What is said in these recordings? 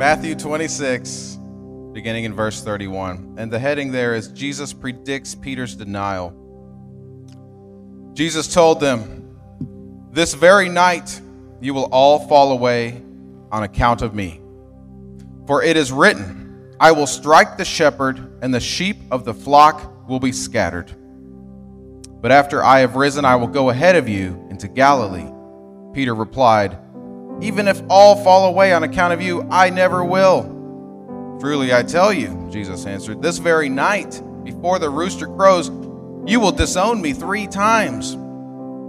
Matthew 26, beginning in verse 31. And the heading there is Jesus predicts Peter's denial. Jesus told them, This very night you will all fall away on account of me. For it is written, I will strike the shepherd, and the sheep of the flock will be scattered. But after I have risen, I will go ahead of you into Galilee. Peter replied, Even if all fall away on account of you, I never will. Truly I tell you, Jesus answered, this very night, before the rooster crows, you will disown me three times.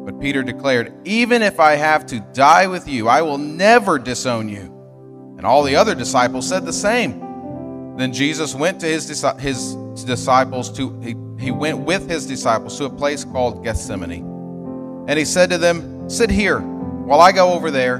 But Peter declared, Even if I have to die with you, I will never disown you. And all the other disciples said the same. Then Jesus went to his, his disciples to he, he went with his disciples to a place called Gethsemane. And he said to them, Sit here while I go over there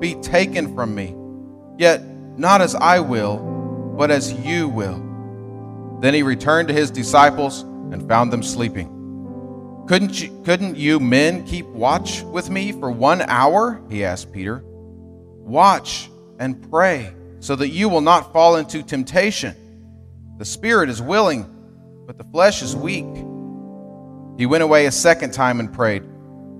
be taken from me. Yet not as I will, but as you will. Then he returned to his disciples and found them sleeping. Couldn't you, couldn't you men keep watch with me for one hour? He asked Peter. Watch and pray so that you will not fall into temptation. The spirit is willing, but the flesh is weak. He went away a second time and prayed.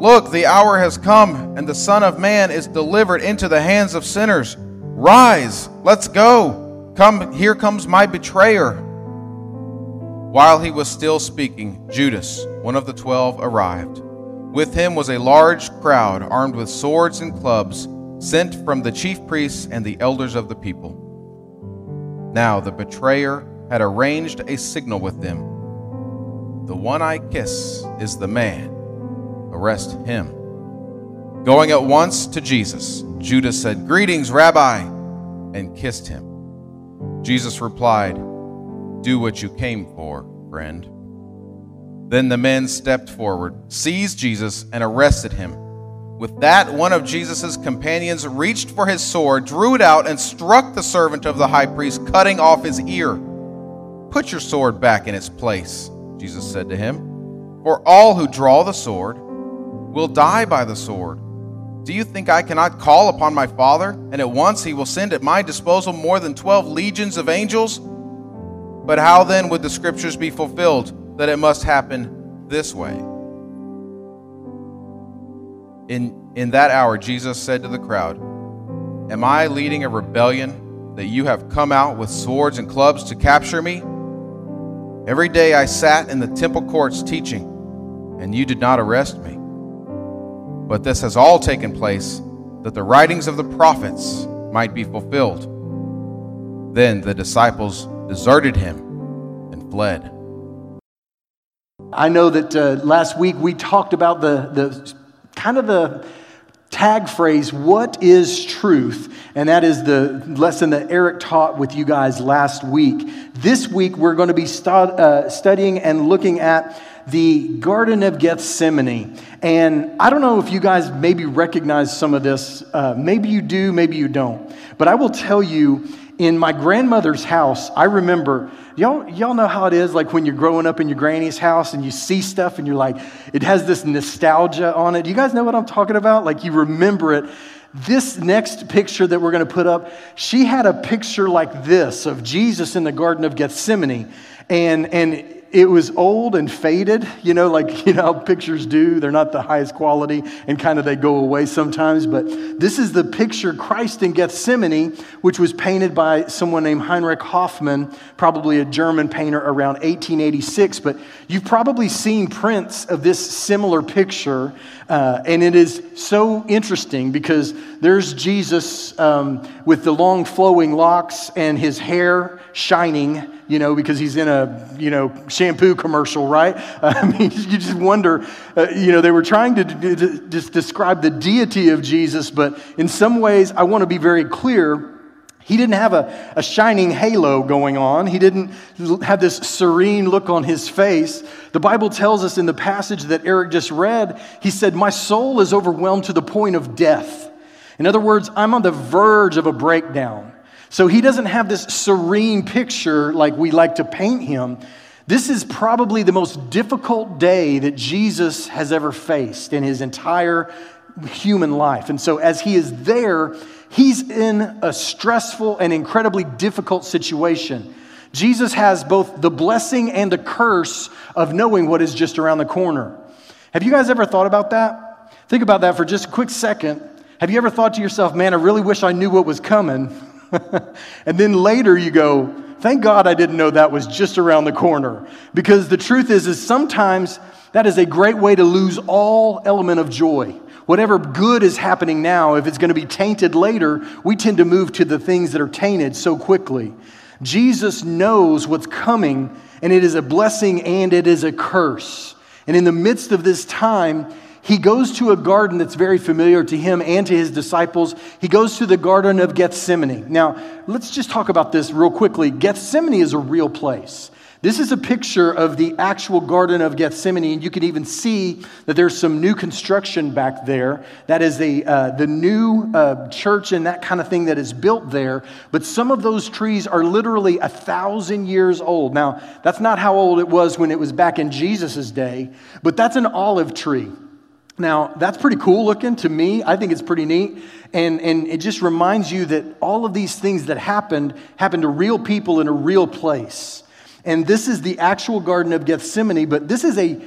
Look, the hour has come, and the Son of Man is delivered into the hands of sinners. Rise, let's go. Come, here comes my betrayer. While he was still speaking, Judas, one of the twelve, arrived. With him was a large crowd armed with swords and clubs, sent from the chief priests and the elders of the people. Now the betrayer had arranged a signal with them. The one I kiss is the man arrest him. Going at once to Jesus, Judas said, Greetings, Rabbi, and kissed him. Jesus replied, Do what you came for, friend. Then the men stepped forward, seized Jesus, and arrested him. With that, one of Jesus' companions reached for his sword, drew it out, and struck the servant of the high priest, cutting off his ear. Put your sword back in its place, Jesus said to him. For all who draw the sword will die by the sword. Do you think I cannot call upon my Father, and at once he will send at my disposal more than twelve legions of angels? But how then would the scriptures be fulfilled that it must happen this way? In, in that hour, Jesus said to the crowd, Am I leading a rebellion that you have come out with swords and clubs to capture me? Every day I sat in the temple courts teaching, and you did not arrest me. But this has all taken place that the writings of the prophets might be fulfilled. Then the disciples deserted him and fled. I know that uh, last week we talked about the, the kind of the tag phrase, What is truth? And that is the lesson that Eric taught with you guys last week. This week we're going to be uh, studying and looking at the Garden of Gethsemane. And I don't know if you guys maybe recognize some of this. Uh, maybe you do, maybe you don't. But I will tell you, in my grandmother's house, I remember, y'all, y'all know how it is like when you're growing up in your granny's house and you see stuff and you're like, it has this nostalgia on it. You guys know what I'm talking about? Like you remember it. This next picture that we're going to put up, she had a picture like this of Jesus in the Garden of Gethsemane. And, and it was old and faded, you know, like, you know, pictures do. They're not the highest quality and kind of they go away sometimes. But this is the picture Christ in Gethsemane, which was painted by someone named Heinrich Hofmann, probably a German painter around 1886. But you've probably seen prints of this similar picture. Uh, and it is so interesting because there's Jesus um, with the long flowing locks and his hair shining you know, because he's in a, you know, shampoo commercial, right? I mean, you just wonder, uh, you know, they were trying to, to just describe the deity of Jesus, but in some ways, I want to be very clear. He didn't have a, a shining halo going on. He didn't have this serene look on his face. The Bible tells us in the passage that Eric just read, he said, My soul is overwhelmed to the point of death. In other words, I'm on the verge of a breakdown. So he doesn't have this serene picture like we like to paint him. This is probably the most difficult day that Jesus has ever faced in his entire human life. And so as he is there, he's in a stressful and incredibly difficult situation. Jesus has both the blessing and the curse of knowing what is just around the corner. Have you guys ever thought about that? Think about that for just a quick second. Have you ever thought to yourself, man, I really wish I knew what was coming? and then later you go, thank God I didn't know that was just around the corner. Because the truth is, is sometimes that is a great way to lose all element of joy. Whatever good is happening now, if it's going to be tainted later, we tend to move to the things that are tainted so quickly. Jesus knows what's coming, and it is a blessing and it is a curse. And in the midst of this time, he goes to a garden that's very familiar to him and to his disciples. He goes to the Garden of Gethsemane. Now, let's just talk about this real quickly. Gethsemane is a real place. This is a picture of the actual Garden of Gethsemane, and you can even see that there's some new construction back there. That is a, uh, the new uh, church and that kind of thing that is built there. But some of those trees are literally a thousand years old. Now, that's not how old it was when it was back in Jesus' day, but that's an olive tree. Now, that's pretty cool looking to me. I think it's pretty neat. And, and it just reminds you that all of these things that happened happened to real people in a real place. And this is the actual Garden of Gethsemane, but this is a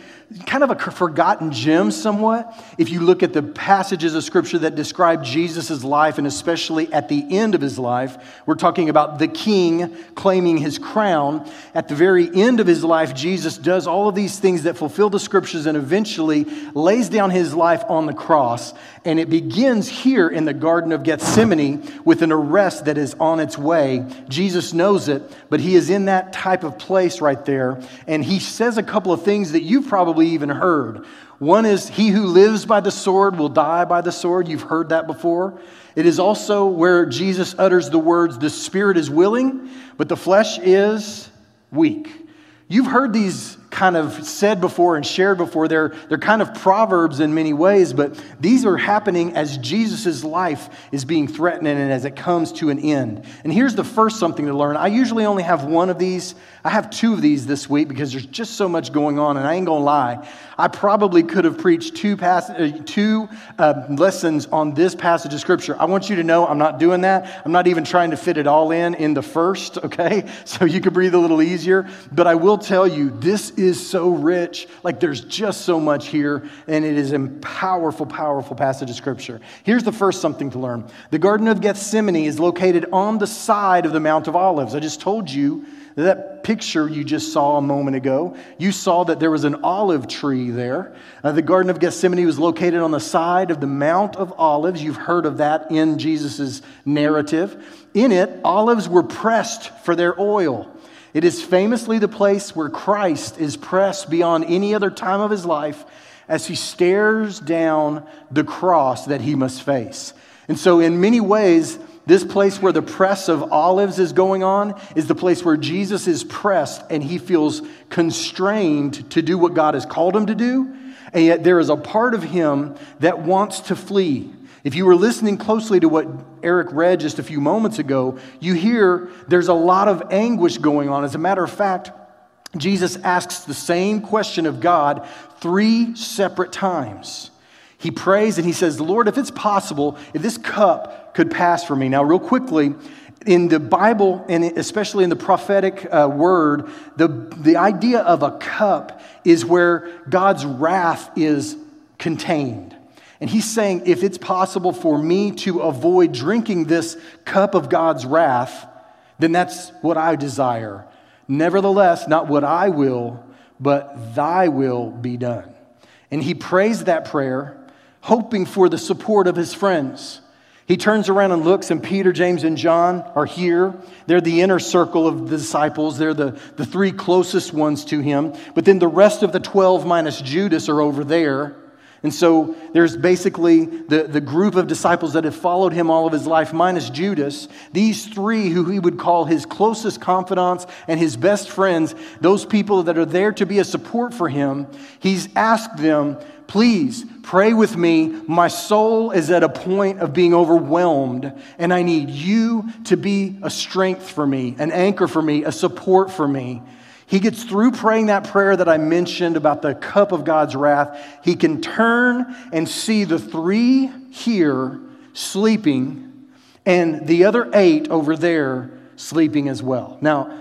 kind of a forgotten gem somewhat. If you look at the passages of scripture that describe Jesus' life, and especially at the end of his life, we're talking about the king claiming his crown. At the very end of his life, Jesus does all of these things that fulfill the scriptures and eventually lays down his life on the cross. And it begins here in the Garden of Gethsemane with an arrest that is on its way. Jesus knows it, but he is in that type of place right there. And he says a couple of things that you've probably even heard. One is, He who lives by the sword will die by the sword. You've heard that before. It is also where Jesus utters the words, The spirit is willing, but the flesh is weak. You've heard these kind of said before and shared before. They're, they're kind of proverbs in many ways, but these are happening as Jesus' life is being threatened and as it comes to an end. And here's the first something to learn. I usually only have one of these. I have two of these this week because there's just so much going on, and I ain't gonna lie. I probably could have preached two, pass- uh, two uh, lessons on this passage of Scripture. I want you to know I'm not doing that. I'm not even trying to fit it all in in the first, okay? So you could breathe a little easier. But I will tell you, this is so rich. Like there's just so much here, and it is a powerful, powerful passage of Scripture. Here's the first something to learn the Garden of Gethsemane is located on the side of the Mount of Olives. I just told you that picture you just saw a moment ago, you saw that there was an olive tree there. Uh, the Garden of Gethsemane was located on the side of the Mount of Olives. You've heard of that in Jesus' narrative. In it, olives were pressed for their oil. It is famously the place where Christ is pressed beyond any other time of his life as he stares down the cross that he must face. And so, in many ways, this place where the press of olives is going on is the place where Jesus is pressed and he feels constrained to do what God has called him to do. And yet there is a part of him that wants to flee. If you were listening closely to what Eric read just a few moments ago, you hear there's a lot of anguish going on. As a matter of fact, Jesus asks the same question of God three separate times. He prays and he says, Lord, if it's possible, if this cup could pass for me. Now, real quickly, in the Bible, and especially in the prophetic uh, word, the, the idea of a cup is where God's wrath is contained. And he's saying, if it's possible for me to avoid drinking this cup of God's wrath, then that's what I desire. Nevertheless, not what I will, but thy will be done. And he prays that prayer, hoping for the support of his friends. He turns around and looks, and Peter, James, and John are here. They're the inner circle of the disciples. They're the, the three closest ones to him. But then the rest of the 12 minus Judas are over there. And so there's basically the, the group of disciples that have followed him all of his life, minus Judas. These three, who he would call his closest confidants and his best friends, those people that are there to be a support for him, he's asked them Please pray with me. My soul is at a point of being overwhelmed, and I need you to be a strength for me, an anchor for me, a support for me. He gets through praying that prayer that I mentioned about the cup of God's wrath. He can turn and see the three here sleeping, and the other eight over there sleeping as well. Now,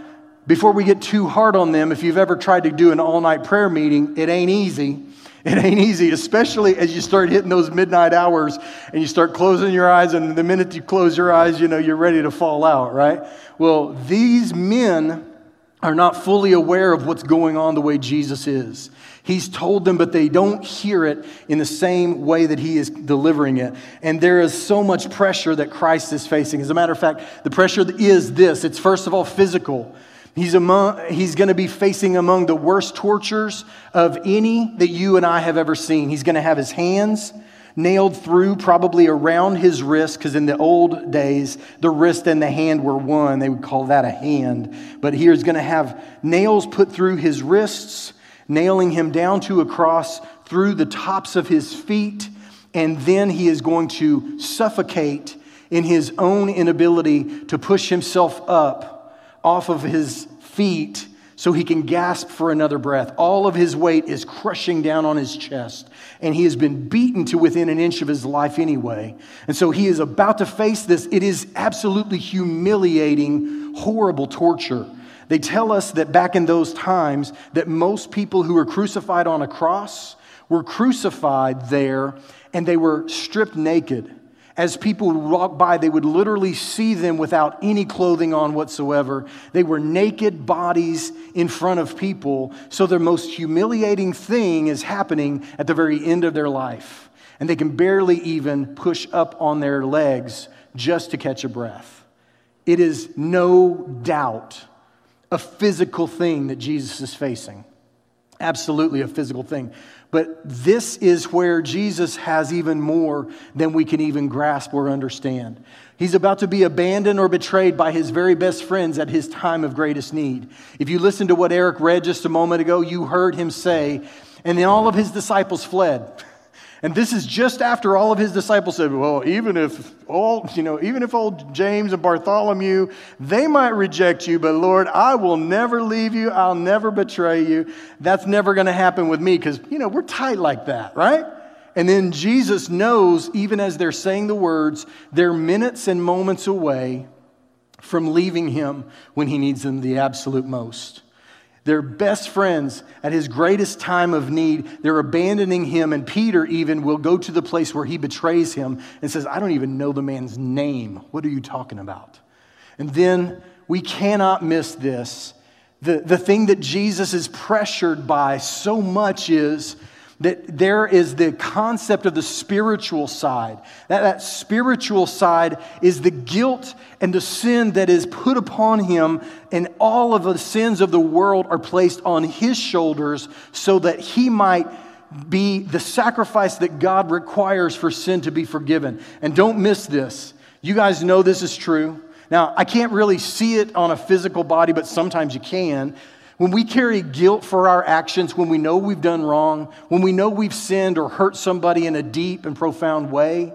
before we get too hard on them, if you've ever tried to do an all night prayer meeting, it ain't easy. It ain't easy, especially as you start hitting those midnight hours and you start closing your eyes, and the minute you close your eyes, you know, you're ready to fall out, right? Well, these men are not fully aware of what's going on the way Jesus is. He's told them, but they don't hear it in the same way that he is delivering it. And there is so much pressure that Christ is facing. As a matter of fact, the pressure is this it's first of all physical. He's, among, he's going to be facing among the worst tortures of any that you and I have ever seen. He's going to have his hands nailed through, probably around his wrist, because in the old days, the wrist and the hand were one. They would call that a hand. But here he's going to have nails put through his wrists, nailing him down to a cross through the tops of his feet. And then he is going to suffocate in his own inability to push himself up off of his feet so he can gasp for another breath. All of his weight is crushing down on his chest, and he has been beaten to within an inch of his life anyway. And so he is about to face this. It is absolutely humiliating, horrible torture. They tell us that back in those times that most people who were crucified on a cross were crucified there and they were stripped naked as people would walk by, they would literally see them without any clothing on whatsoever. They were naked bodies in front of people. So their most humiliating thing is happening at the very end of their life. And they can barely even push up on their legs just to catch a breath. It is no doubt a physical thing that Jesus is facing. Absolutely a physical thing. But this is where Jesus has even more than we can even grasp or understand. He's about to be abandoned or betrayed by his very best friends at his time of greatest need. If you listen to what Eric read just a moment ago, you heard him say, and then all of his disciples fled. And this is just after all of his disciples said, well, even if all, you know, even if old James and Bartholomew, they might reject you, but Lord, I will never leave you. I'll never betray you. That's never going to happen with me because, you know, we're tight like that, right? And then Jesus knows, even as they're saying the words, they're minutes and moments away from leaving him when he needs them the absolute most. They're best friends at his greatest time of need. They're abandoning him, and Peter even will go to the place where he betrays him and says, I don't even know the man's name. What are you talking about? And then we cannot miss this. The, the thing that Jesus is pressured by so much is that there is the concept of the spiritual side. That, that spiritual side is the guilt and the sin that is put upon him, and all of the sins of the world are placed on his shoulders so that he might be the sacrifice that God requires for sin to be forgiven. And don't miss this. You guys know this is true. Now, I can't really see it on a physical body, but sometimes you can. When we carry guilt for our actions, when we know we've done wrong, when we know we've sinned or hurt somebody in a deep and profound way,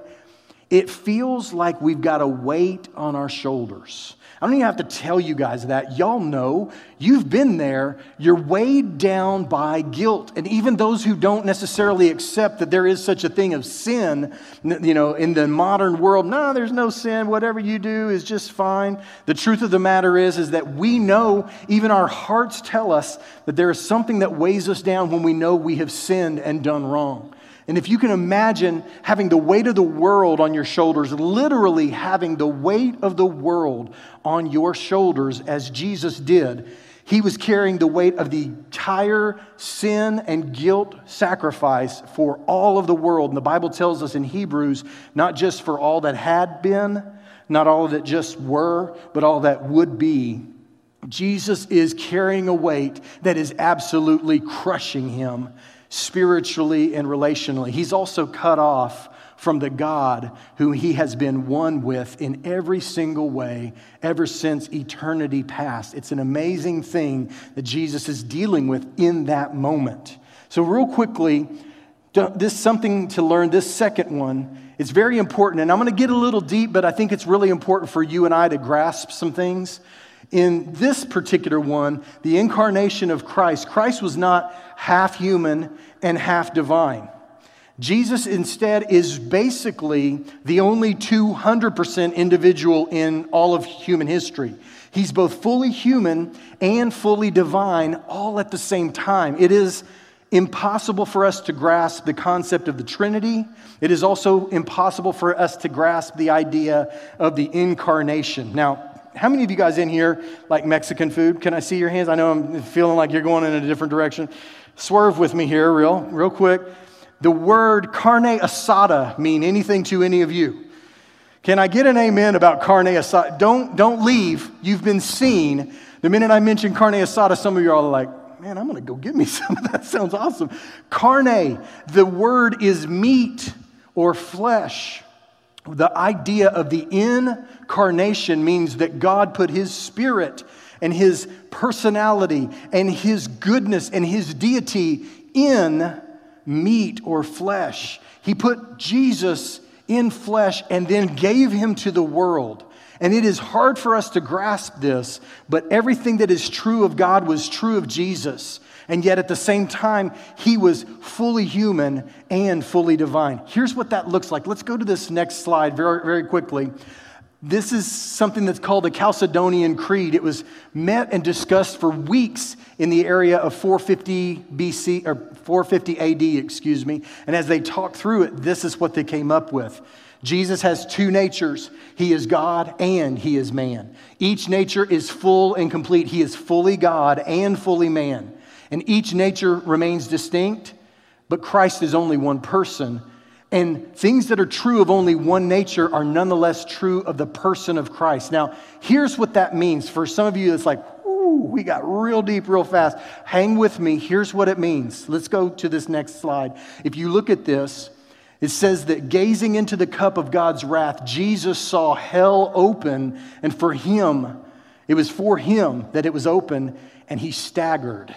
it feels like we've got a weight on our shoulders. I don't even have to tell you guys that. Y'all know. You've been there. You're weighed down by guilt. And even those who don't necessarily accept that there is such a thing of sin, you know, in the modern world, no, there's no sin. Whatever you do is just fine. The truth of the matter is, is that we know, even our hearts tell us that there is something that weighs us down when we know we have sinned and done wrong. And if you can imagine having the weight of the world on your shoulders, literally having the weight of the world on your shoulders as Jesus did, he was carrying the weight of the entire sin and guilt sacrifice for all of the world. And the Bible tells us in Hebrews, not just for all that had been, not all that just were, but all that would be. Jesus is carrying a weight that is absolutely crushing him spiritually and relationally. He's also cut off from the God who he has been one with in every single way ever since eternity past. It's an amazing thing that Jesus is dealing with in that moment. So, real quickly, this is something to learn. This second one is very important, and I'm going to get a little deep, but I think it's really important for you and I to grasp some things. In this particular one, the incarnation of Christ, Christ was not half human and half divine. Jesus instead is basically the only 200% individual in all of human history. He's both fully human and fully divine all at the same time. It is impossible for us to grasp the concept of the Trinity. It is also impossible for us to grasp the idea of the incarnation. Now, how many of you guys in here like Mexican food? Can I see your hands? I know I'm feeling like you're going in a different direction. Swerve with me here, real, real quick. The word carne asada mean anything to any of you? Can I get an amen about carne asada? Don't, don't leave. You've been seen. The minute I mention carne asada, some of you are like, man, I'm going to go get me some that. Sounds awesome. Carne, the word is meat or flesh. The idea of the incarnation means that God put his spirit and his personality and his goodness and his deity in meat or flesh. He put Jesus in flesh and then gave him to the world. And it is hard for us to grasp this, but everything that is true of God was true of Jesus. And yet at the same time, he was fully human and fully divine. Here's what that looks like. Let's go to this next slide very, very quickly. This is something that's called the Chalcedonian Creed. It was met and discussed for weeks in the area of 450 BC or 450 AD, excuse me. And as they talked through it, this is what they came up with. Jesus has two natures. He is God and he is man. Each nature is full and complete. He is fully God and fully man. And each nature remains distinct, but Christ is only one person and things that are true of only one nature are nonetheless true of the person of Christ. Now, here's what that means. For some of you, it's like, ooh, we got real deep real fast. Hang with me. Here's what it means. Let's go to this next slide. If you look at this, it says that gazing into the cup of God's wrath, Jesus saw hell open, and for him, it was for him that it was open, and he staggered.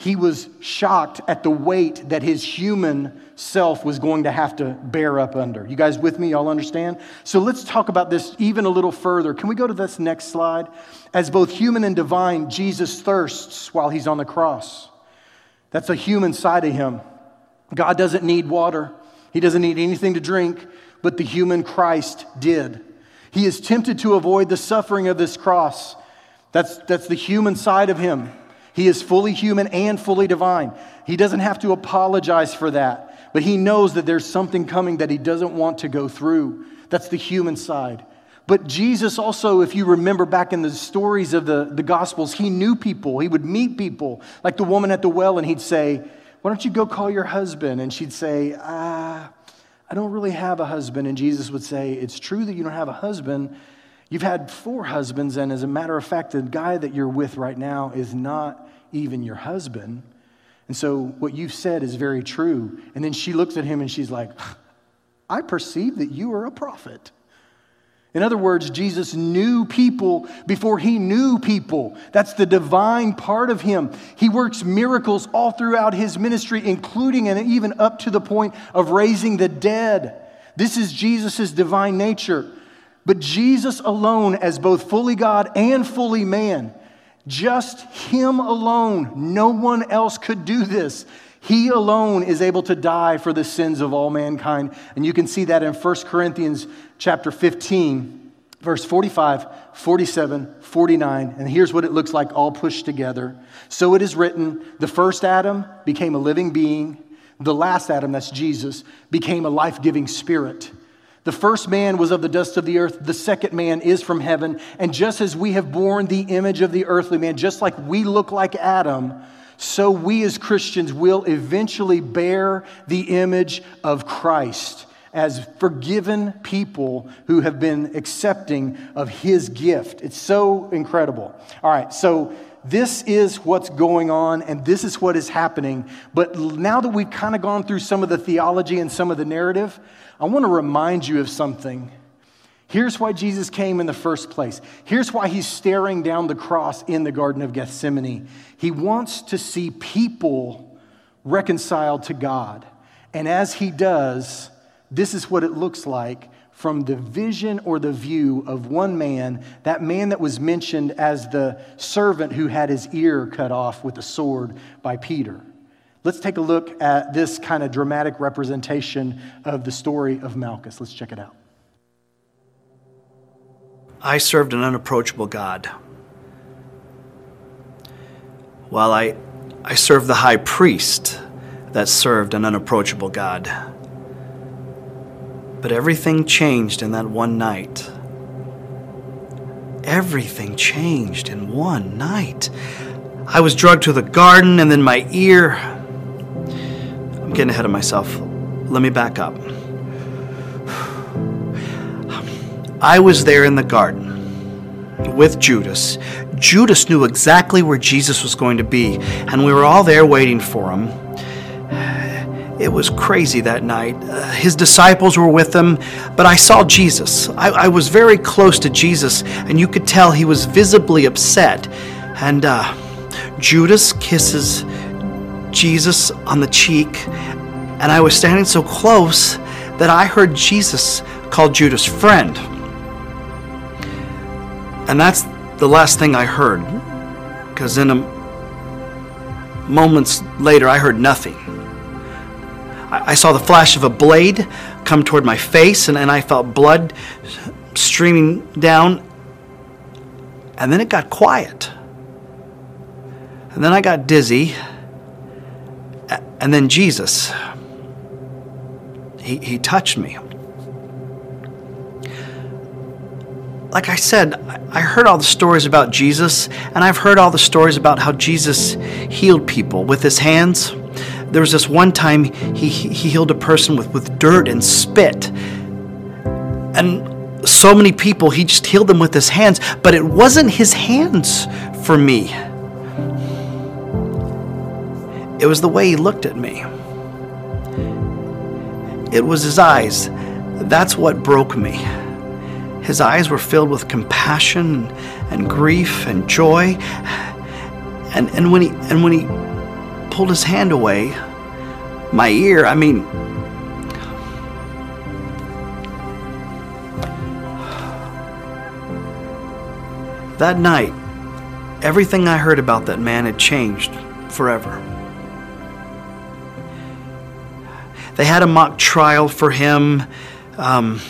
He was shocked at the weight that his human self was going to have to bear up under. You guys with me? Y'all understand? So let's talk about this even a little further. Can we go to this next slide? As both human and divine, Jesus thirsts while he's on the cross. That's a human side of him. God doesn't need water, he doesn't need anything to drink, but the human Christ did. He is tempted to avoid the suffering of this cross. That's, that's the human side of him. He is fully human and fully divine. He doesn't have to apologize for that, but he knows that there's something coming that he doesn't want to go through. That's the human side. But Jesus also, if you remember back in the stories of the, the Gospels, he knew people. He would meet people, like the woman at the well, and he'd say, Why don't you go call your husband? And she'd say, Ah, I don't really have a husband. And Jesus would say, It's true that you don't have a husband. You've had four husbands, and as a matter of fact, the guy that you're with right now is not even your husband. And so what you've said is very true. And then she looks at him and she's like, I perceive that you are a prophet. In other words, Jesus knew people before he knew people. That's the divine part of him. He works miracles all throughout his ministry, including and even up to the point of raising the dead. This is Jesus' divine nature. But Jesus alone, as both fully God and fully man, just Him alone, no one else could do this. He alone is able to die for the sins of all mankind. And you can see that in 1 Corinthians chapter 15, verse 45, 47, 49. And here's what it looks like all pushed together. So it is written the first Adam became a living being, the last Adam, that's Jesus, became a life giving spirit. The first man was of the dust of the earth. The second man is from heaven. And just as we have borne the image of the earthly man, just like we look like Adam, so we as Christians will eventually bear the image of Christ as forgiven people who have been accepting of his gift. It's so incredible. All right, so this is what's going on and this is what is happening. But now that we've kind of gone through some of the theology and some of the narrative, I want to remind you of something. Here's why Jesus came in the first place. Here's why he's staring down the cross in the Garden of Gethsemane. He wants to see people reconciled to God. And as he does, this is what it looks like from the vision or the view of one man, that man that was mentioned as the servant who had his ear cut off with a sword by Peter. Let's take a look at this kind of dramatic representation of the story of Malchus. Let's check it out. I served an unapproachable God. While I, I served the high priest that served an unapproachable God. But everything changed in that one night. Everything changed in one night. I was drugged to the garden, and then my ear. I'm getting ahead of myself. Let me back up. I was there in the garden with Judas. Judas knew exactly where Jesus was going to be, and we were all there waiting for him. It was crazy that night. Uh, his disciples were with him, but I saw Jesus. I, I, was very close to Jesus, and you could tell he was visibly upset. And uh, Judas kisses Jesus on the cheek, and I was standing so close that I heard Jesus call Judas friend. And that's the last thing I heard, because in a moments later I heard nothing. I, I saw the flash of a blade come toward my face, and, and I felt blood streaming down. And then it got quiet. And then I got dizzy. And then Jesus, he, he touched me. Like I said, I heard all the stories about Jesus, and I've heard all the stories about how Jesus healed people with his hands there was this one time he, he healed a person with, with dirt and spit. And so many people, he just healed them with his hands, but it wasn't his hands for me. It was the way he looked at me. It was his eyes. That's what broke me. His eyes were filled with compassion and grief and joy. And, and, when, he, and when he pulled his hand away. My ear, I mean, That night, everything I heard about that man had changed forever. They had a mock trial for him. Um,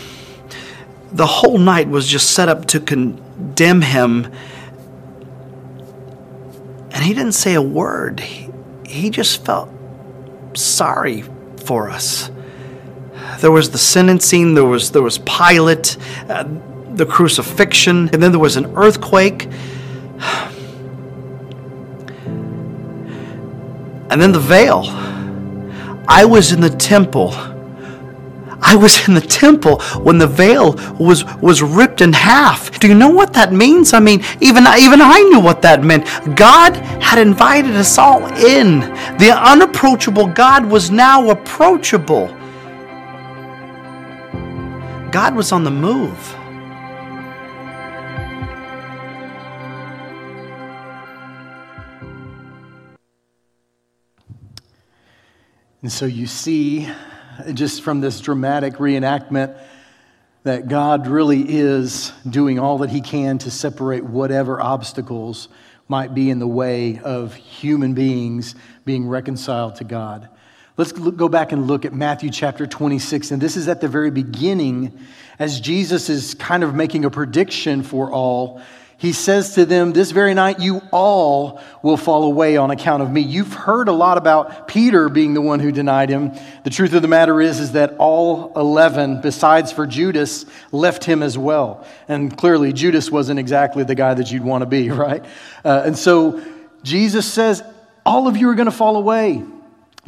the whole night was just set up to condemn him. And he didn't say a word. He, he just felt sorry for us. There was the sentencing, there was, there was Pilate, uh, the crucifixion, and then there was an earthquake. And then the veil. I was in the temple I was in the temple when the veil was, was ripped in half. Do you know what that means? I mean, even, even I knew what that meant. God had invited us all in. The unapproachable God was now approachable. God was on the move. And so you see just from this dramatic reenactment that God really is doing all that He can to separate whatever obstacles might be in the way of human beings being reconciled to God. Let's go back and look at Matthew chapter 26. And this is at the very beginning as Jesus is kind of making a prediction for all he says to them, This very night you all will fall away on account of me. You've heard a lot about Peter being the one who denied him. The truth of the matter is, is that all 11, besides for Judas, left him as well. And clearly, Judas wasn't exactly the guy that you'd want to be, right? Uh, and so Jesus says, All of you are going to fall away.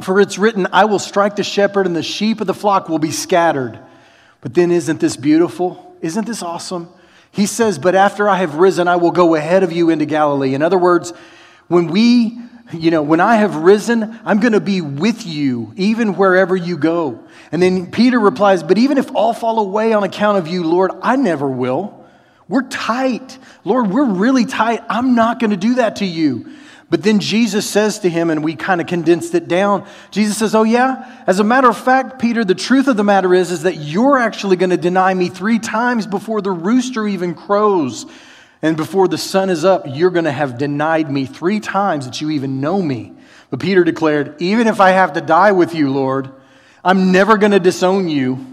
For it's written, I will strike the shepherd, and the sheep of the flock will be scattered. But then, isn't this beautiful? Isn't this awesome? He says, But after I have risen, I will go ahead of you into Galilee. In other words, when we, you know, when I have risen, I'm going to be with you, even wherever you go. And then Peter replies, But even if all fall away on account of you, Lord, I never will. We're tight. Lord, we're really tight. I'm not going to do that to you. But then Jesus says to him, and we kind of condensed it down. Jesus says, Oh, yeah? As a matter of fact, Peter, the truth of the matter is, is that you're actually going to deny me three times before the rooster even crows. And before the sun is up, you're going to have denied me three times that you even know me. But Peter declared, Even if I have to die with you, Lord, I'm never going to disown you.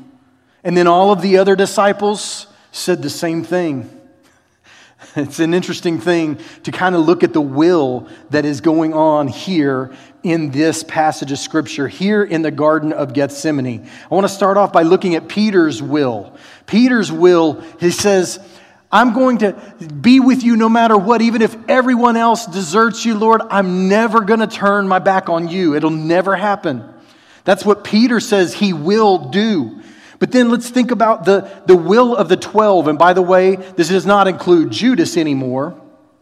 And then all of the other disciples said the same thing. It's an interesting thing to kind of look at the will that is going on here in this passage of scripture, here in the Garden of Gethsemane. I want to start off by looking at Peter's will. Peter's will, he says, I'm going to be with you no matter what, even if everyone else deserts you, Lord. I'm never going to turn my back on you. It'll never happen. That's what Peter says he will do. But then let's think about the, the will of the 12. And by the way, this does not include Judas anymore.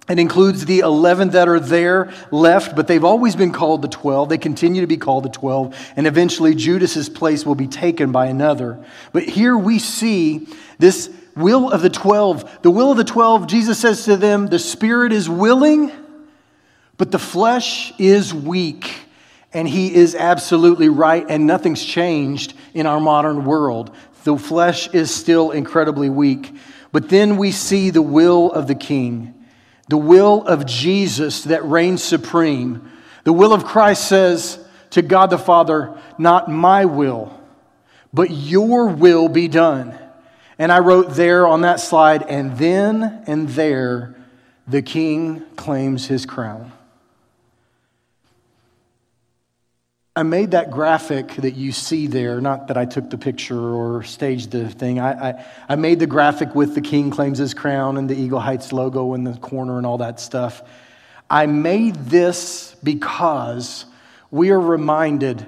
It includes the 11 that are there left, but they've always been called the 12. They continue to be called the 12, and eventually Judas's place will be taken by another. But here we see this will of the 12. The will of the 12, Jesus says to them, the spirit is willing, but the flesh is weak. And he is absolutely right, and nothing's changed in our modern world. The flesh is still incredibly weak. But then we see the will of the King, the will of Jesus that reigns supreme. The will of Christ says to God the Father, Not my will, but your will be done. And I wrote there on that slide, and then and there the King claims his crown. I made that graphic that you see there, not that I took the picture or staged the thing. I, I, I, made the graphic with the king claims his crown and the Eagle Heights logo in the corner and all that stuff. I made this because we are reminded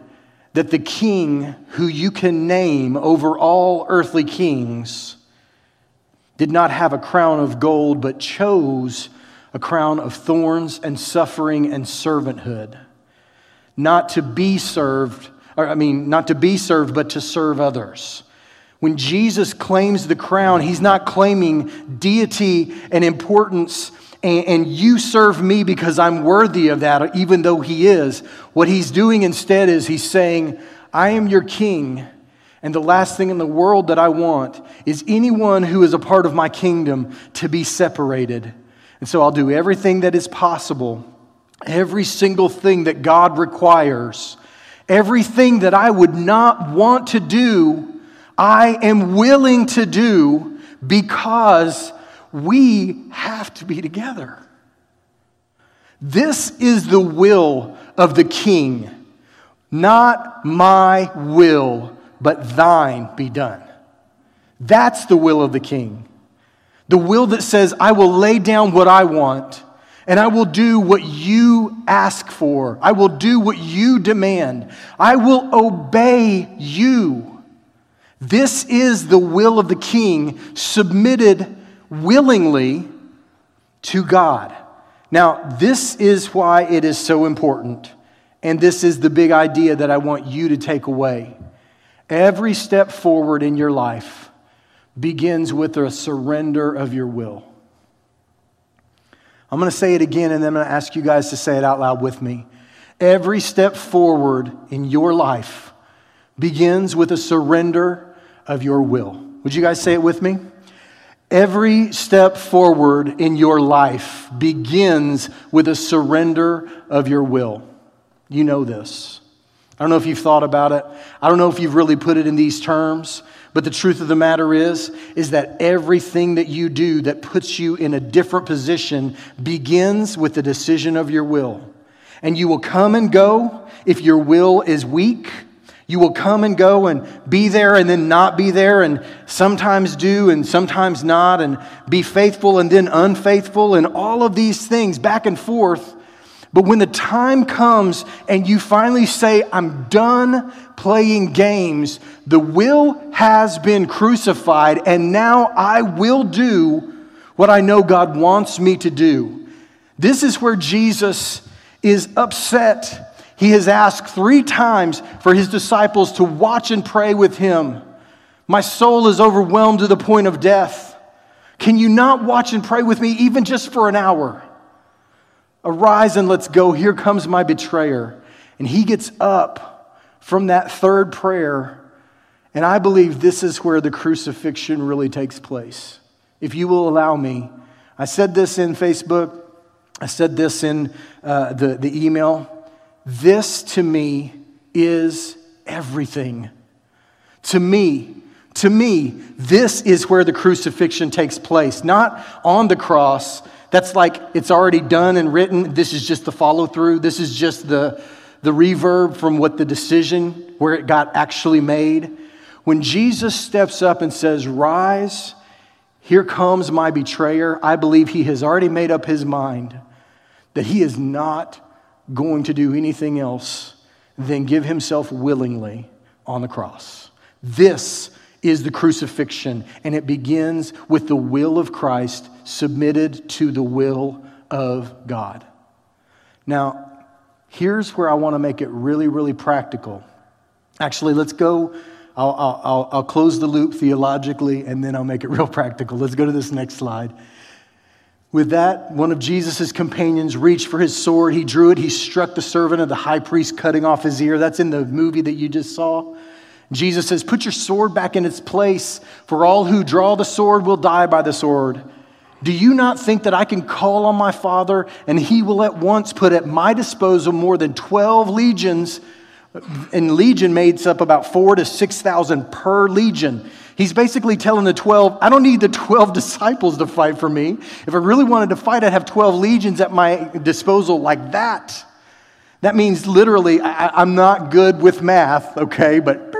that the king who you can name over all earthly kings did not have a crown of gold, but chose a crown of thorns and suffering and servanthood not to be served, or I mean, not to be served, but to serve others. When Jesus claims the crown, he's not claiming deity and importance and, and, you serve me because I'm worthy of that, even though he is. What he's doing instead is he's saying, I am your king. And the last thing in the world that I want is anyone who is a part of my kingdom to be separated. And so I'll do everything that is possible every single thing that God requires, everything that I would not want to do, I am willing to do because we have to be together. This is the will of the king. Not my will, but thine be done. That's the will of the king. The will that says, I will lay down what I want and I will do what you ask for. I will do what you demand. I will obey you. This is the will of the king submitted willingly to God. Now, this is why it is so important. And this is the big idea that I want you to take away. Every step forward in your life begins with a surrender of your will. I'm going to say it again and then I'm going to ask you guys to say it out loud with me. Every step forward in your life begins with a surrender of your will. Would you guys say it with me? Every step forward in your life begins with a surrender of your will. You know this. I don't know if you've thought about it. I don't know if you've really put it in these terms, but the truth of the matter is is that everything that you do that puts you in a different position begins with the decision of your will. And you will come and go if your will is weak. You will come and go and be there and then not be there, and sometimes do and sometimes not, and be faithful and then unfaithful, and all of these things back and forth. But when the time comes and you finally say, I'm done playing games, the will has been crucified, and now I will do what I know God wants me to do. This is where Jesus is upset. He has asked three times for his disciples to watch and pray with him. My soul is overwhelmed to the point of death. Can you not watch and pray with me even just for an hour? Arise and let's go. Here comes my betrayer. And he gets up from that third prayer. And I believe this is where the crucifixion really takes place. If you will allow me, I said this in Facebook, I said this in uh, the, the email. This to me is everything. To me, to me, this is where the crucifixion takes place, not on the cross, that's like it's already done and written. This is just the follow through. This is just the, the reverb from what the decision, where it got actually made. When Jesus steps up and says, Rise, here comes my betrayer, I believe he has already made up his mind that he is not going to do anything else than give himself willingly on the cross. This is the crucifixion, and it begins with the will of Christ submitted to the will of God. Now, here's where I want to make it really, really practical. Actually, let's go. I'll, I'll, I'll close the loop theologically and then I'll make it real practical. Let's go to this next slide. With that, one of Jesus' companions reached for his sword. He drew it. He struck the servant of the high priest, cutting off his ear. That's in the movie that you just saw. Jesus says, Put your sword back in its place, for all who draw the sword will die by the sword. Do you not think that I can call on my Father and he will at once put at my disposal more than 12 legions? And legion makes up about four to 6,000 per legion. He's basically telling the 12, I don't need the 12 disciples to fight for me. If I really wanted to fight, I'd have 12 legions at my disposal like that. That means literally, I, am not good with math, okay, but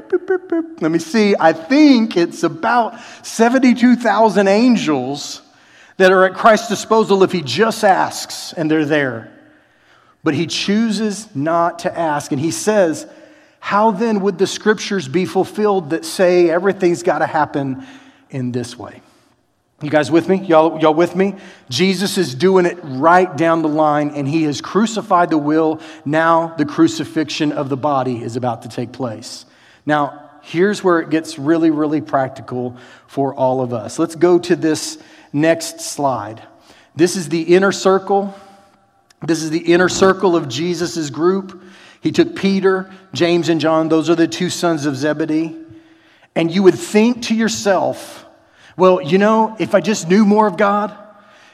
let me see. I think it's about 72,000 angels that are at Christ's disposal if he just asks and they're there. But he chooses not to ask. And he says, How then would the scriptures be fulfilled that say everything's got to happen in this way? You guys with me? Y'all, y'all with me? Jesus is doing it right down the line, and he has crucified the will. Now the crucifixion of the body is about to take place. Now, here's where it gets really, really practical for all of us. Let's go to this next slide. This is the inner circle. This is the inner circle of Jesus' group. He took Peter, James, and John. Those are the two sons of Zebedee. And you would think to yourself, well, you know, if I just knew more of God,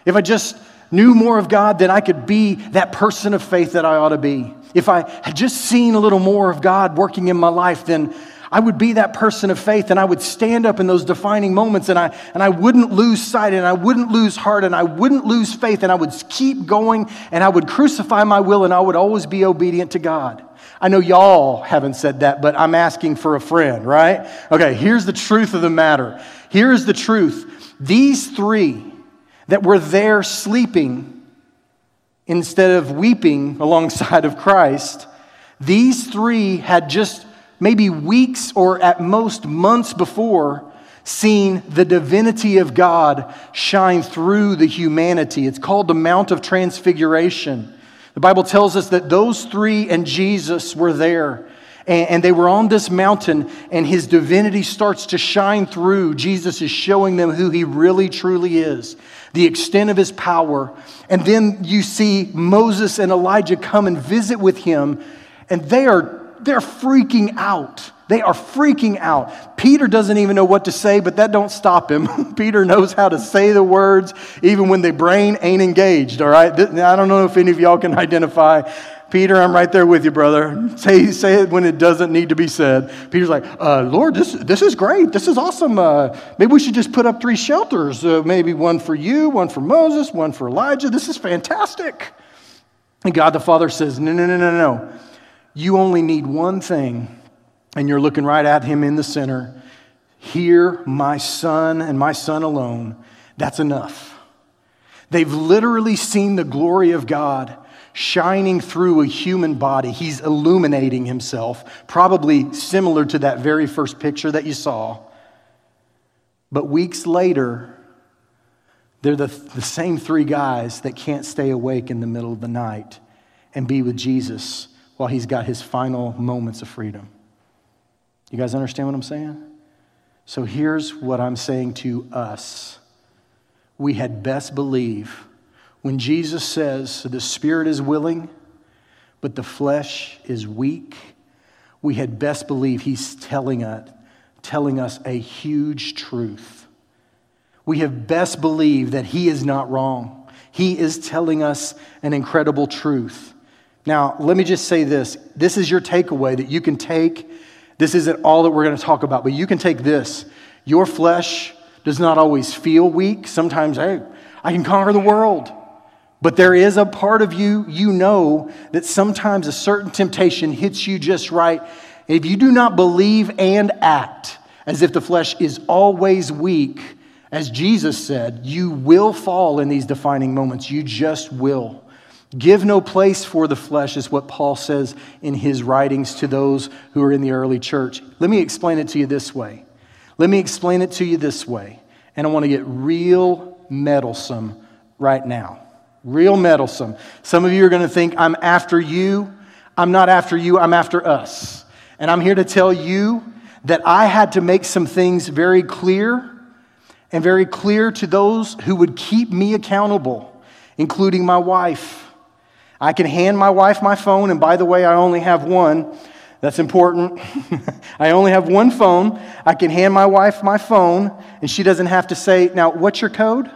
if I just knew more of God, then I could be that person of faith that I ought to be. If I had just seen a little more of God working in my life, then I would be that person of faith and I would stand up in those defining moments and I, and I wouldn't lose sight and I wouldn't lose heart and I wouldn't lose faith and I would keep going and I would crucify my will and I would always be obedient to God. I know y'all haven't said that, but I'm asking for a friend, right? Okay, here's the truth of the matter. Here is the truth. These three that were there sleeping instead of weeping alongside of Christ, these three had just maybe weeks or at most months before seen the divinity of God shine through the humanity. It's called the Mount of Transfiguration. The Bible tells us that those three and Jesus were there and, and they were on this mountain, and his divinity starts to shine through. Jesus is showing them who he really truly is, the extent of his power. And then you see Moses and Elijah come and visit with him, and they are they're freaking out. They are freaking out. Peter doesn't even know what to say, but that don't stop him. Peter knows how to say the words even when the brain ain't engaged, all right? I don't know if any of y'all can identify. Peter, I'm right there with you, brother. Say, say it when it doesn't need to be said. Peter's like, uh, Lord, this, this is great. This is awesome. Uh, maybe we should just put up three shelters. Uh, maybe one for you, one for Moses, one for Elijah. This is fantastic. And God the Father says, No, no, no, no, no. You only need one thing and you're looking right at him in the center. Hear my son and my son alone. That's enough. They've literally seen the glory of God shining through a human body. He's illuminating himself, probably similar to that very first picture that you saw. But weeks later, they're the, the same three guys that can't stay awake in the middle of the night and be with Jesus while he's got his final moments of freedom. You guys understand what I'm saying? So here's what I'm saying to us. We had best believe when Jesus says the spirit is willing, but the flesh is weak, we had best believe he's telling us, telling us a huge truth. We have best believe that he is not wrong. He is telling us an incredible truth. Now, let me just say this. This is your takeaway that you can take this isn't all that we're going to talk about, but you can take this. Your flesh does not always feel weak. Sometimes, hey, I can conquer the world. But there is a part of you, you know, that sometimes a certain temptation hits you just right. If you do not believe and act as if the flesh is always weak, as Jesus said, you will fall in these defining moments. You just will. Give no place for the flesh, is what Paul says in his writings to those who are in the early church. Let me explain it to you this way. Let me explain it to you this way. And I want to get real meddlesome right now. Real meddlesome. Some of you are going to think, I'm after you. I'm not after you, I'm after us. And I'm here to tell you that I had to make some things very clear and very clear to those who would keep me accountable, including my wife I can hand my wife my phone, and by the way, I only have one. That's important. I only have one phone. I can hand my wife my phone, and she doesn't have to say, Now, what's your code?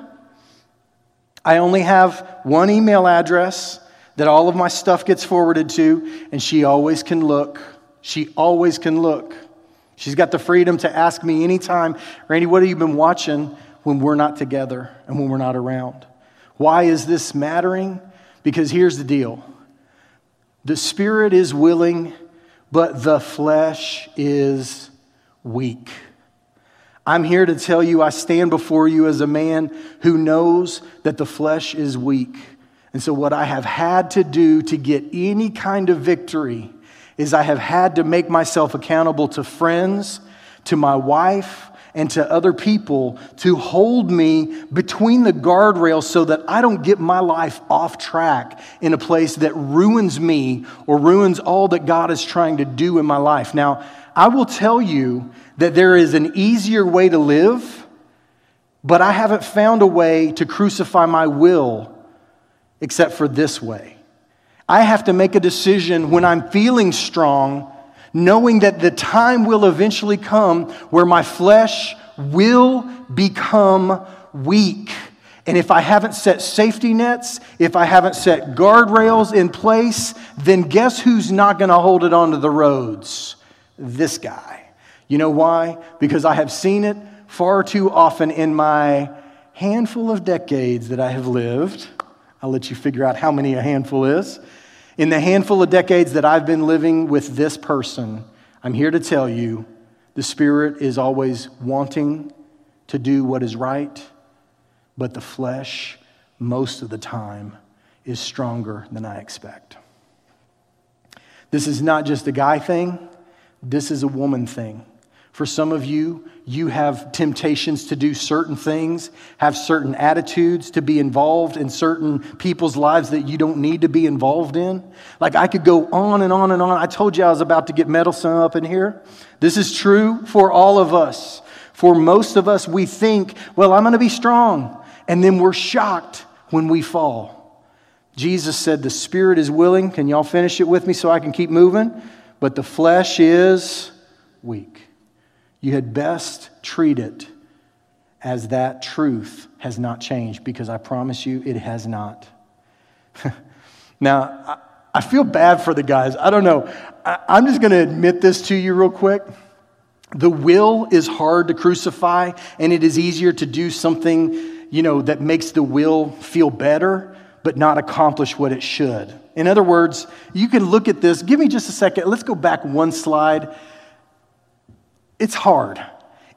I only have one email address that all of my stuff gets forwarded to, and she always can look. She always can look. She's got the freedom to ask me anytime, Randy, what have you been watching when we're not together and when we're not around? Why is this mattering? Because here's the deal the spirit is willing, but the flesh is weak. I'm here to tell you, I stand before you as a man who knows that the flesh is weak. And so, what I have had to do to get any kind of victory is I have had to make myself accountable to friends, to my wife, and to other people to hold me between the guardrails so that I don't get my life off track in a place that ruins me or ruins all that God is trying to do in my life. Now, I will tell you that there is an easier way to live, but I haven't found a way to crucify my will except for this way. I have to make a decision when I'm feeling strong knowing that the time will eventually come where my flesh will become weak. And if I haven't set safety nets, if I haven't set guardrails in place, then guess who's not going to hold it onto the roads? This guy. You know why? Because I have seen it far too often in my handful of decades that I have lived. I'll let you figure out how many a handful is. In the handful of decades that I've been living with this person, I'm here to tell you the Spirit is always wanting to do what is right, but the flesh, most of the time, is stronger than I expect. This is not just a guy thing, this is a woman thing. For some of you, you have temptations to do certain things, have certain attitudes, to be involved in certain people's lives that you don't need to be involved in. Like I could go on and on and on. I told you I was about to get meddlesome up in here. This is true for all of us. For most of us, we think, well, I'm going to be strong. And then we're shocked when we fall. Jesus said, The spirit is willing. Can y'all finish it with me so I can keep moving? But the flesh is weak. You had best treat it as that truth has not changed because I promise you it has not. now, I, feel bad for the guys. I don't know. I'm just going to admit this to you real quick. The will is hard to crucify, and it is easier to do something, you know, that makes the will feel better, but not accomplish what it should. In other words, you can look at this. Give me just a second. Let's go back one slide. It's hard.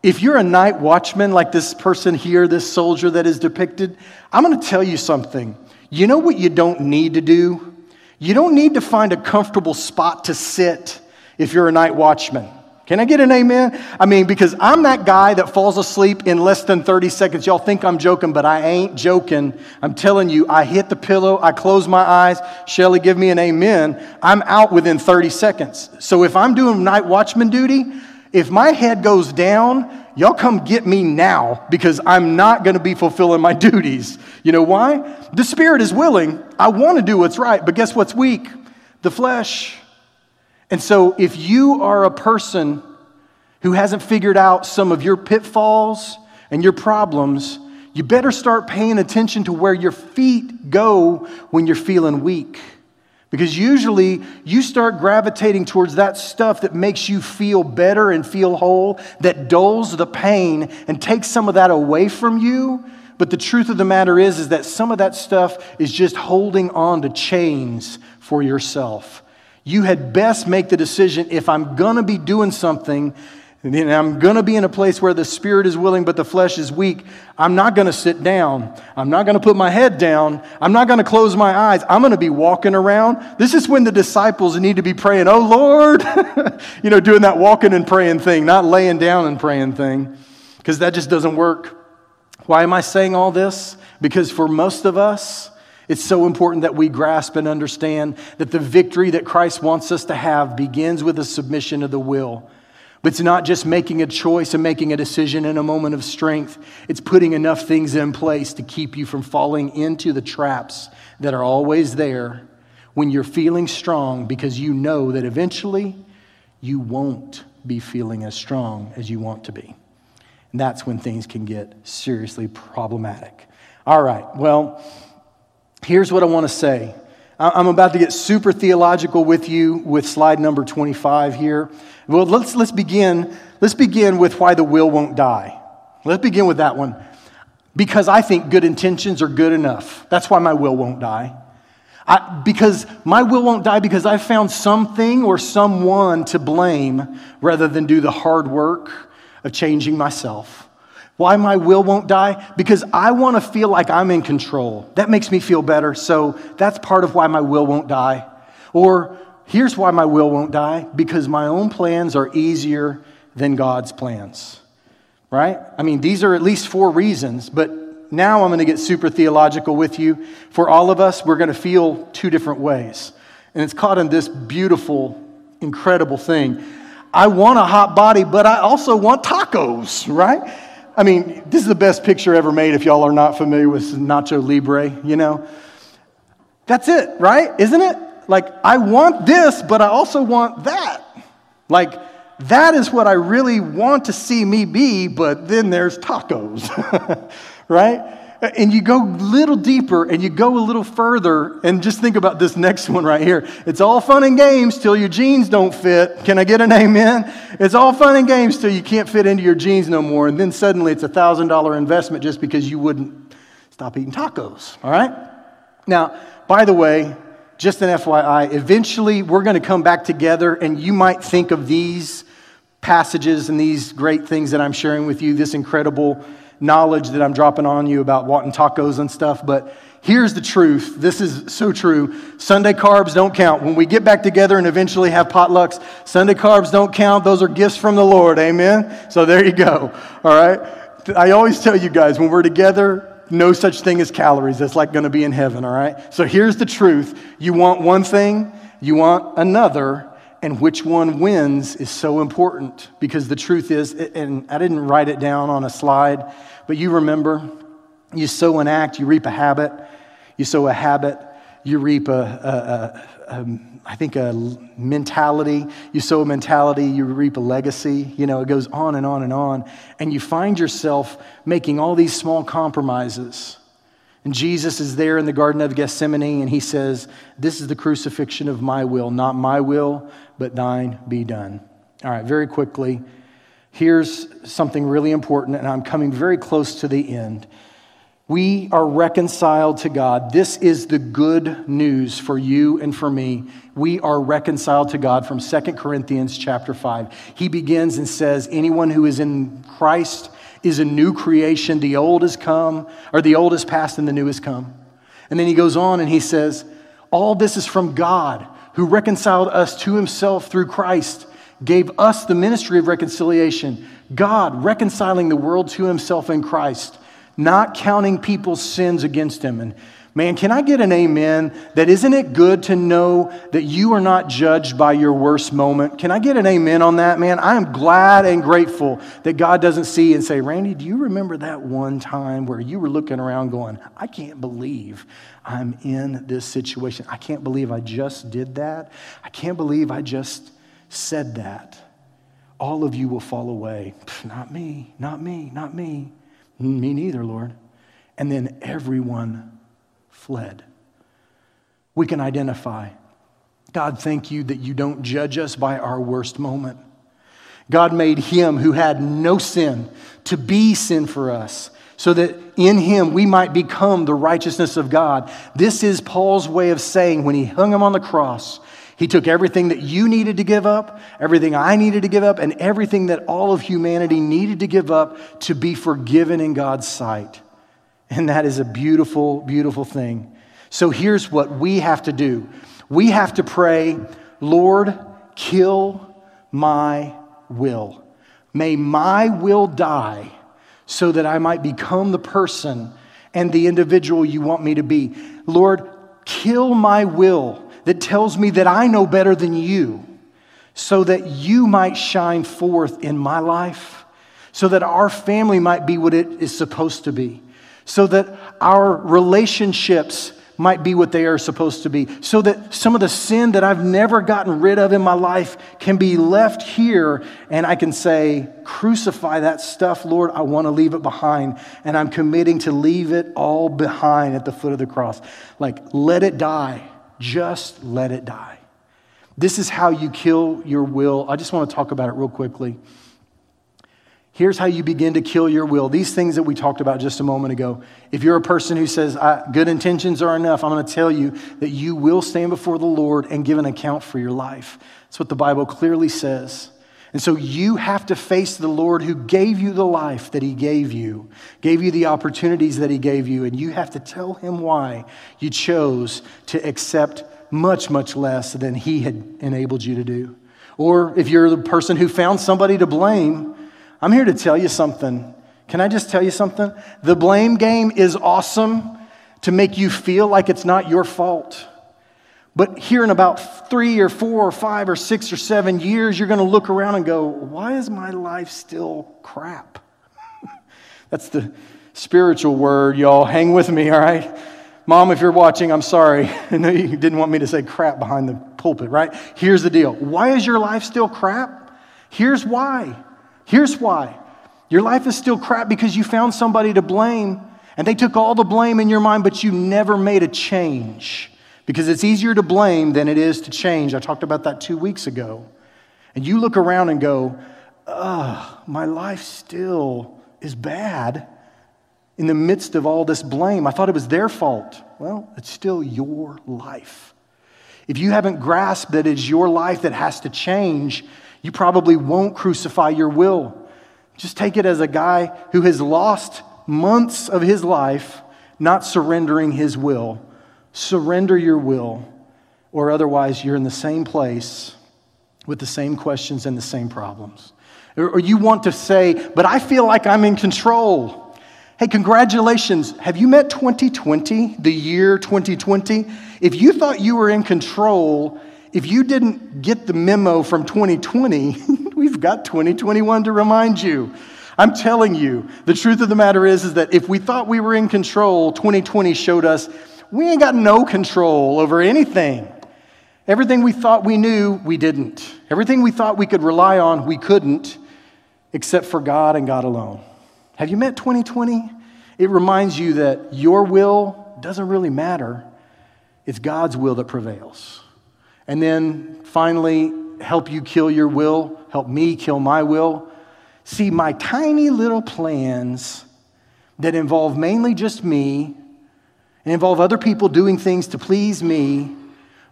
If you're a night watchman like this person here, this soldier that is depicted, I'm going to tell you something. You know what you don't need to do? You don't need to find a comfortable spot to sit if you're a night watchman. Can I get an amen? I mean, because I'm that guy that falls asleep in less than 30 seconds. Y'all think I'm joking, but I ain't joking. I'm telling you, I hit the pillow, I close my eyes. Shelly, give me an amen. I'm out within 30 seconds. So if I'm doing night watchman duty, if my head goes down, y'all come get me now because I'm not going to be fulfilling my duties. You know why? The spirit is willing. I want to do what's right, but guess what's weak? The flesh. And so if you are a person who hasn't figured out some of your pitfalls and your problems, you better start paying attention to where your feet go when you're feeling weak. Because usually you start gravitating towards that stuff that makes you feel better and feel whole, that dulls the pain and takes some of that away from you. But the truth of the matter is, is that some of that stuff is just holding on to chains for yourself. You had best make the decision if I'm going to be doing something and I'm going to be in a place where the spirit is willing, but the flesh is weak. I'm not going to sit down. I'm not going to put my head down. I'm not going to close my eyes. I'm going to be walking around. This is when the disciples need to be praying, Oh Lord, you know, doing that walking and praying thing, not laying down and praying thing, because that just doesn't work. Why am I saying all this? Because for most of us, it's so important that we grasp and understand that the victory that Christ wants us to have begins with a submission of the will. But it's not just making a choice and making a decision in a moment of strength. It's putting enough things in place to keep you from falling into the traps that are always there when you're feeling strong because you know that eventually you won't be feeling as strong as you want to be. And that's when things can get seriously problematic. All right, well, here's what I want to say. I'm about to get super theological with you with slide number 25 here. Well, let's, let's, begin, let's begin with why the will won't die. Let's begin with that one. Because I think good intentions are good enough. That's why my will won't die. I, because my will won't die because I found something or someone to blame rather than do the hard work of changing myself. Why my will won't die? Because I want to feel like I'm in control. That makes me feel better. So that's part of why my will won't die. Or here's why my will won't die because my own plans are easier than God's plans. Right? I mean, these are at least four reasons, but now I'm going to get super theological with you. For all of us, we're going to feel two different ways. And it's caught in this beautiful, incredible thing. I want a hot body, but I also want tacos, right? I mean, this is the best picture ever made if y'all are not familiar with Nacho Libre, you know? That's it, right? Isn't it? Like, I want this, but I also want that. Like, that is what I really want to see me be, but then there's tacos, right? And you go a little deeper and you go a little further, and just think about this next one right here. It's all fun and games till your jeans don't fit. Can I get an amen? It's all fun and games till you can't fit into your jeans no more, and then suddenly it's a $1,000 investment just because you wouldn't stop eating tacos, all right? Now, by the way, just an FYI, eventually we're going to come back together, and you might think of these passages and these great things that I'm sharing with you, this incredible knowledge that I'm dropping on you about wanting tacos and stuff, but here's the truth. This is so true. Sunday carbs don't count. When we get back together and eventually have potlucks, Sunday carbs don't count. Those are gifts from the Lord. Amen? So there you go. All right? I always tell you guys when we're together, no such thing as calories. That's like going to be in heaven, all right? So here's the truth. You want one thing, you want another, and which one wins is so important because the truth is, and I didn't write it down on a slide, but you remember, you sow an act, you reap a habit. You sow a habit, you reap a, a, a, a um, I think a mentality. You sow a mentality, you reap a legacy. You know, it goes on and on and on. And you find yourself making all these small compromises. And Jesus is there in the Garden of Gethsemane and he says, This is the crucifixion of my will, not my will, but thine be done. All right, very quickly. Here's something really important, and I'm coming very close to the end. We are reconciled to God. This is the good news for you and for me. We are reconciled to God from 2 Corinthians chapter 5. He begins and says, Anyone who is in Christ is a new creation. The old has come, or the old has passed and the new has come. And then he goes on and he says, All this is from God who reconciled us to himself through Christ, gave us the ministry of reconciliation. God reconciling the world to himself in Christ, not counting people's sins against him. And Man, can I get an amen that isn't it good to know that you are not judged by your worst moment? Can I get an amen on that, man? I am glad and grateful that God doesn't see and say, Randy, do you remember that one time where you were looking around going, I can't believe I'm in this situation. I can't believe I just did that. I can't believe I just said that. All of you will fall away. Not me, not me, not me. Mm, me neither, Lord. And then everyone fled. We can identify. God, thank you that you don't judge us by our worst moment. God made him who had no sin to be sin for us so that in him we might become the righteousness of God. This is Paul's way of saying when he hung him on the cross, he took everything that you needed to give up, everything I needed to give up, and everything that all of humanity needed to give up to be forgiven in God's sight. And that is a beautiful, beautiful thing. So here's what we have to do we have to pray, Lord, kill my will. May my will die so that I might become the person and the individual you want me to be. Lord, kill my will that tells me that I know better than you so that you might shine forth in my life, so that our family might be what it is supposed to be so that our relationships might be what they are supposed to be, so that some of the sin that I've never gotten rid of in my life can be left here, and I can say, Crucify that stuff, Lord. I want to leave it behind, and I'm committing to leave it all behind at the foot of the cross. Like, let it die. Just let it die. This is how you kill your will. I just want to talk about it real quickly. Here's how you begin to kill your will. These things that we talked about just a moment ago. If you're a person who says, good intentions are enough, I'm going to tell you that you will stand before the Lord and give an account for your life. That's what the Bible clearly says. And so you have to face the Lord who gave you the life that He gave you, gave you the opportunities that He gave you, and you have to tell Him why you chose to accept much, much less than He had enabled you to do. Or if you're the person who found somebody to blame, I'm here to tell you something. Can I just tell you something? The blame game is awesome to make you feel like it's not your fault. But here in about three or four or five or six or seven years, you're going to look around and go, why is my life still crap? That's the spiritual word, y'all. Hang with me, all right? Mom, if you're watching, I'm sorry. I know you didn't want me to say crap behind the pulpit, right? Here's the deal. Why is your life still crap? Here's why. Here's why your life is still crap because you found somebody to blame and they took all the blame in your mind, but you never made a change because it's easier to blame than it is to change. I talked about that two weeks ago. And you look around and go, ugh, my life still is bad in the midst of all this blame. I thought it was their fault. Well, it's still your life. If you haven't grasped that it's your life that has to change, you probably won't crucify your will. Just take it as a guy who has lost months of his life not surrendering his will. Surrender your will, or otherwise you're in the same place with the same questions and the same problems. Or you want to say, but I feel like I'm in control. Hey, congratulations. Have you met 2020, the year 2020? If you thought you were in control if you didn't get the memo from 2020, we've got 2021 to remind you. I'm telling you, the truth of the matter is, is that if we thought we were in control, 2020 showed us we ain't got no control over anything. Everything we thought we knew, we didn't. Everything we thought we could rely on, we couldn't, except for God and God alone. Have you met 2020? It reminds you that your will doesn't really matter, it's God's will that prevails. And then finally, help you kill your will, help me kill my will. See, my tiny little plans that involve mainly just me and involve other people doing things to please me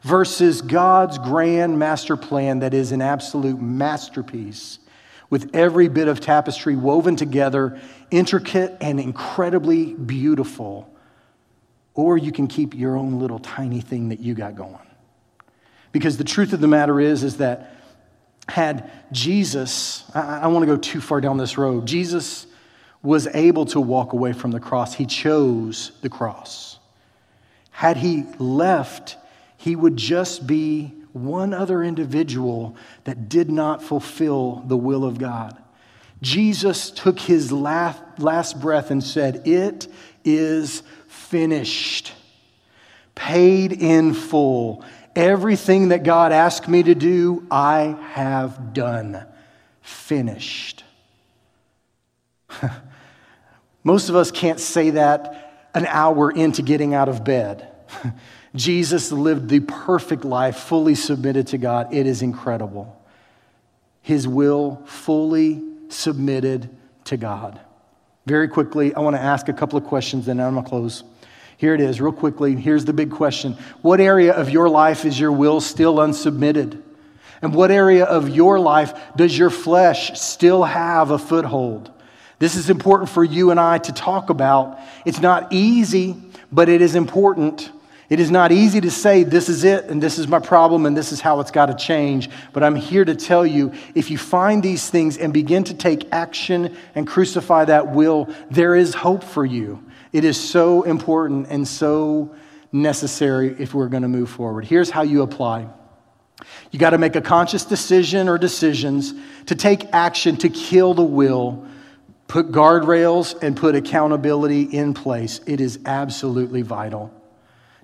versus God's grand master plan that is an absolute masterpiece with every bit of tapestry woven together, intricate and incredibly beautiful. Or you can keep your own little tiny thing that you got going. Because the truth of the matter is, is that had Jesus, I, I want to go too far down this road, Jesus was able to walk away from the cross. He chose the cross. Had he left, he would just be one other individual that did not fulfill the will of God. Jesus took his last, last breath and said, It is finished, paid in full. Everything that God asked me to do, I have done. Finished. Most of us can't say that an hour into getting out of bed. Jesus lived the perfect life, fully submitted to God. It is incredible. His will fully submitted to God. Very quickly, I want to ask a couple of questions, and then I'm going to close. Here it is, real quickly. Here's the big question What area of your life is your will still unsubmitted? And what area of your life does your flesh still have a foothold? This is important for you and I to talk about. It's not easy, but it is important. It is not easy to say, this is it, and this is my problem, and this is how it's got to change. But I'm here to tell you if you find these things and begin to take action and crucify that will, there is hope for you. It is so important and so necessary if we're going to move forward. Here's how you apply you got to make a conscious decision or decisions to take action to kill the will, put guardrails, and put accountability in place. It is absolutely vital.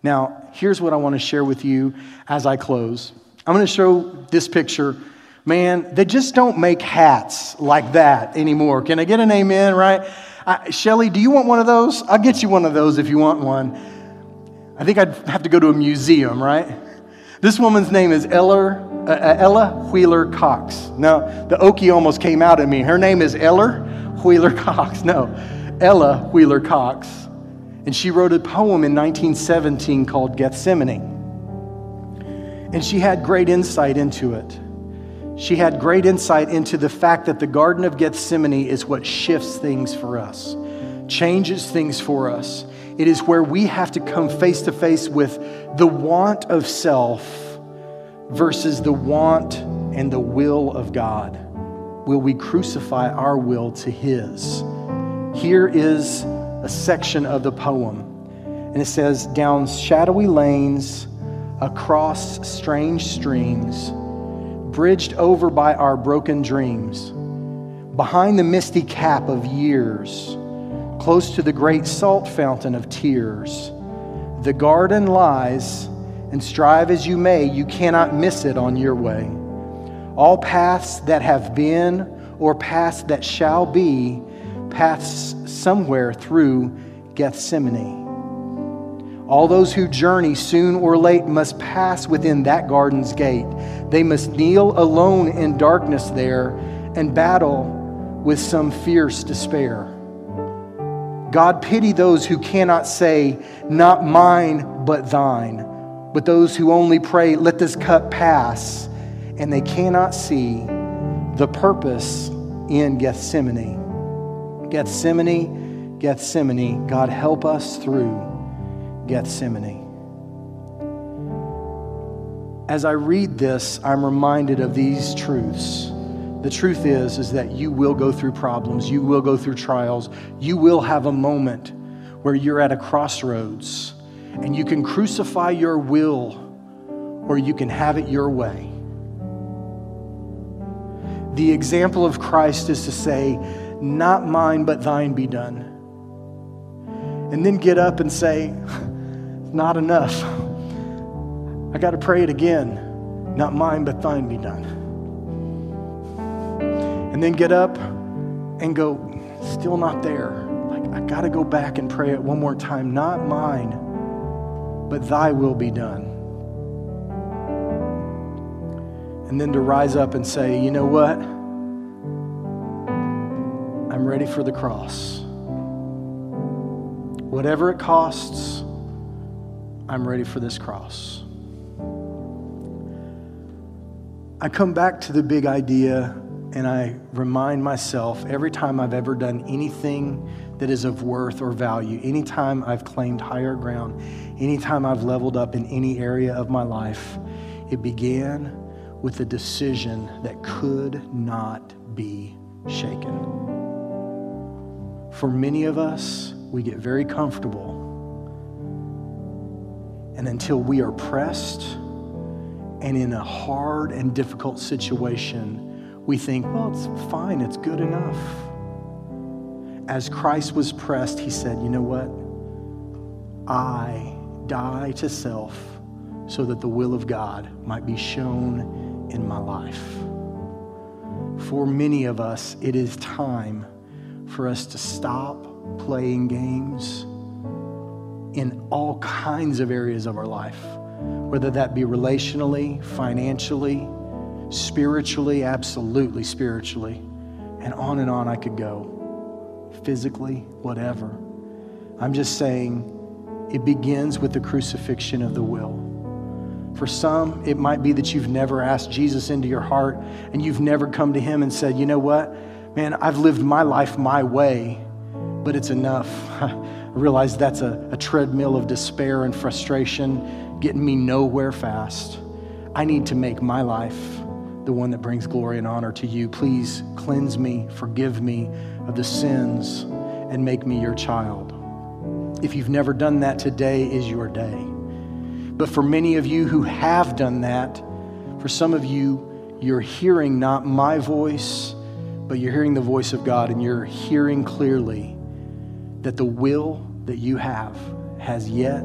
Now, here's what I want to share with you as I close. I'm going to show this picture. Man, they just don't make hats like that anymore. Can I get an amen, right? Shelly, do you want one of those? I'll get you one of those if you want one. I think I'd have to go to a museum, right? This woman's name is Eller, uh, uh Ella Wheeler Cox. Now, the Okie almost came out at me. Her name is Eller Wheeler Cox. No, Ella Wheeler Cox. And she wrote a poem in 1917 called Gethsemane. And she had great insight into it. She had great insight into the fact that the Garden of Gethsemane is what shifts things for us, changes things for us. It is where we have to come face to face with the want of self versus the want and the will of God. Will we crucify our will to His? Here is a section of the poem. And it says, Down shadowy lanes, across strange streams, bridged over by our broken dreams, behind the misty cap of years, close to the great salt fountain of tears, the garden lies, and strive as you may, you cannot miss it on your way. All paths that have been or paths that shall be paths somewhere through Gethsemane. All those who journey soon or late must pass within that garden's gate. They must kneel alone in darkness there and battle with some fierce despair. God pity those who cannot say, Not mine, but thine, but those who only pray, Let this cup pass, and they cannot see the purpose in Gethsemane. Gethsemane, Gethsemane. God, help us through Gethsemane. As I read this, I'm reminded of these truths. The truth is is that you will go through problems, you will go through trials, you will have a moment where you're at a crossroads and you can crucify your will or you can have it your way. The example of Christ is to say, not mine, but thine be done. And then get up and say, not enough. I got to pray it again. Not mine, but thine be done. And then get up and go, still not there. Like, I got to go back and pray it one more time. Not mine, but thy will be done. And then to rise up and say, you know what? I'm ready for the cross. Whatever it costs, I'm ready for this cross. I come back to the big idea and I remind myself every time I've ever done anything that is of worth or value, anytime I've claimed higher ground, anytime I've leveled up in any area of my life, it began with a decision that could not be shaken. For many of us, we get very comfortable. And until we are pressed, and in a hard and difficult situation, we think, well, it's fine, it's good enough. As Christ was pressed, he said, you know what? I die to self so that the will of God might be shown in my life. For many of us, it is time for us to stop playing games in all kinds of areas of our life whether that be relationally, financially, spiritually, absolutely spiritually, and on and on I could go, physically, whatever. I'm just saying it begins with the crucifixion of the will. For some, it might be that you've never asked Jesus into your heart and you've never come to Him and said, you know what? Man, I've lived my life my way, but it's enough. I realize that's a, a treadmill of despair and frustration getting me nowhere fast. I need to make my life the one that brings glory and honor to you. Please cleanse me, forgive me of the sins, and make me your child. If you've never done that, today is your day. But for many of you who have done that, for some of you, you're hearing not my voice, but you're hearing the voice of God, and you're hearing clearly that the will that you have has yet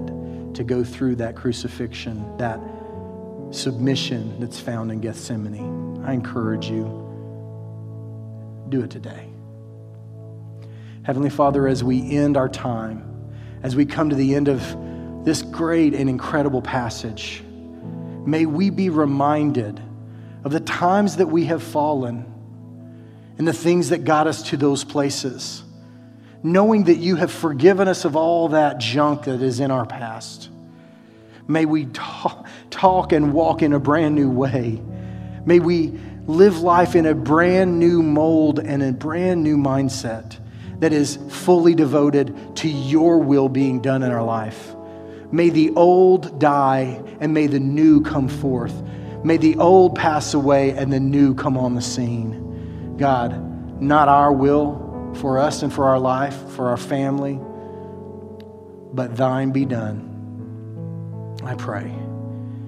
to go through that crucifixion, that submission that's found in Gethsemane. I encourage you, do it today. Heavenly Father, as we end our time, as we come to the end of this great and incredible passage, may we be reminded of the times that we have fallen and the things that got us to those places knowing that you have forgiven us of all that junk that is in our past. May we talk, and walk in a brand new way. May we live life in a brand new mold and a brand new mindset that is fully devoted to your will being done in our life. May the old die and may the new come forth. May the old pass away and the new come on the scene. God, not our will, for us and for our life, for our family, but thine be done. I pray.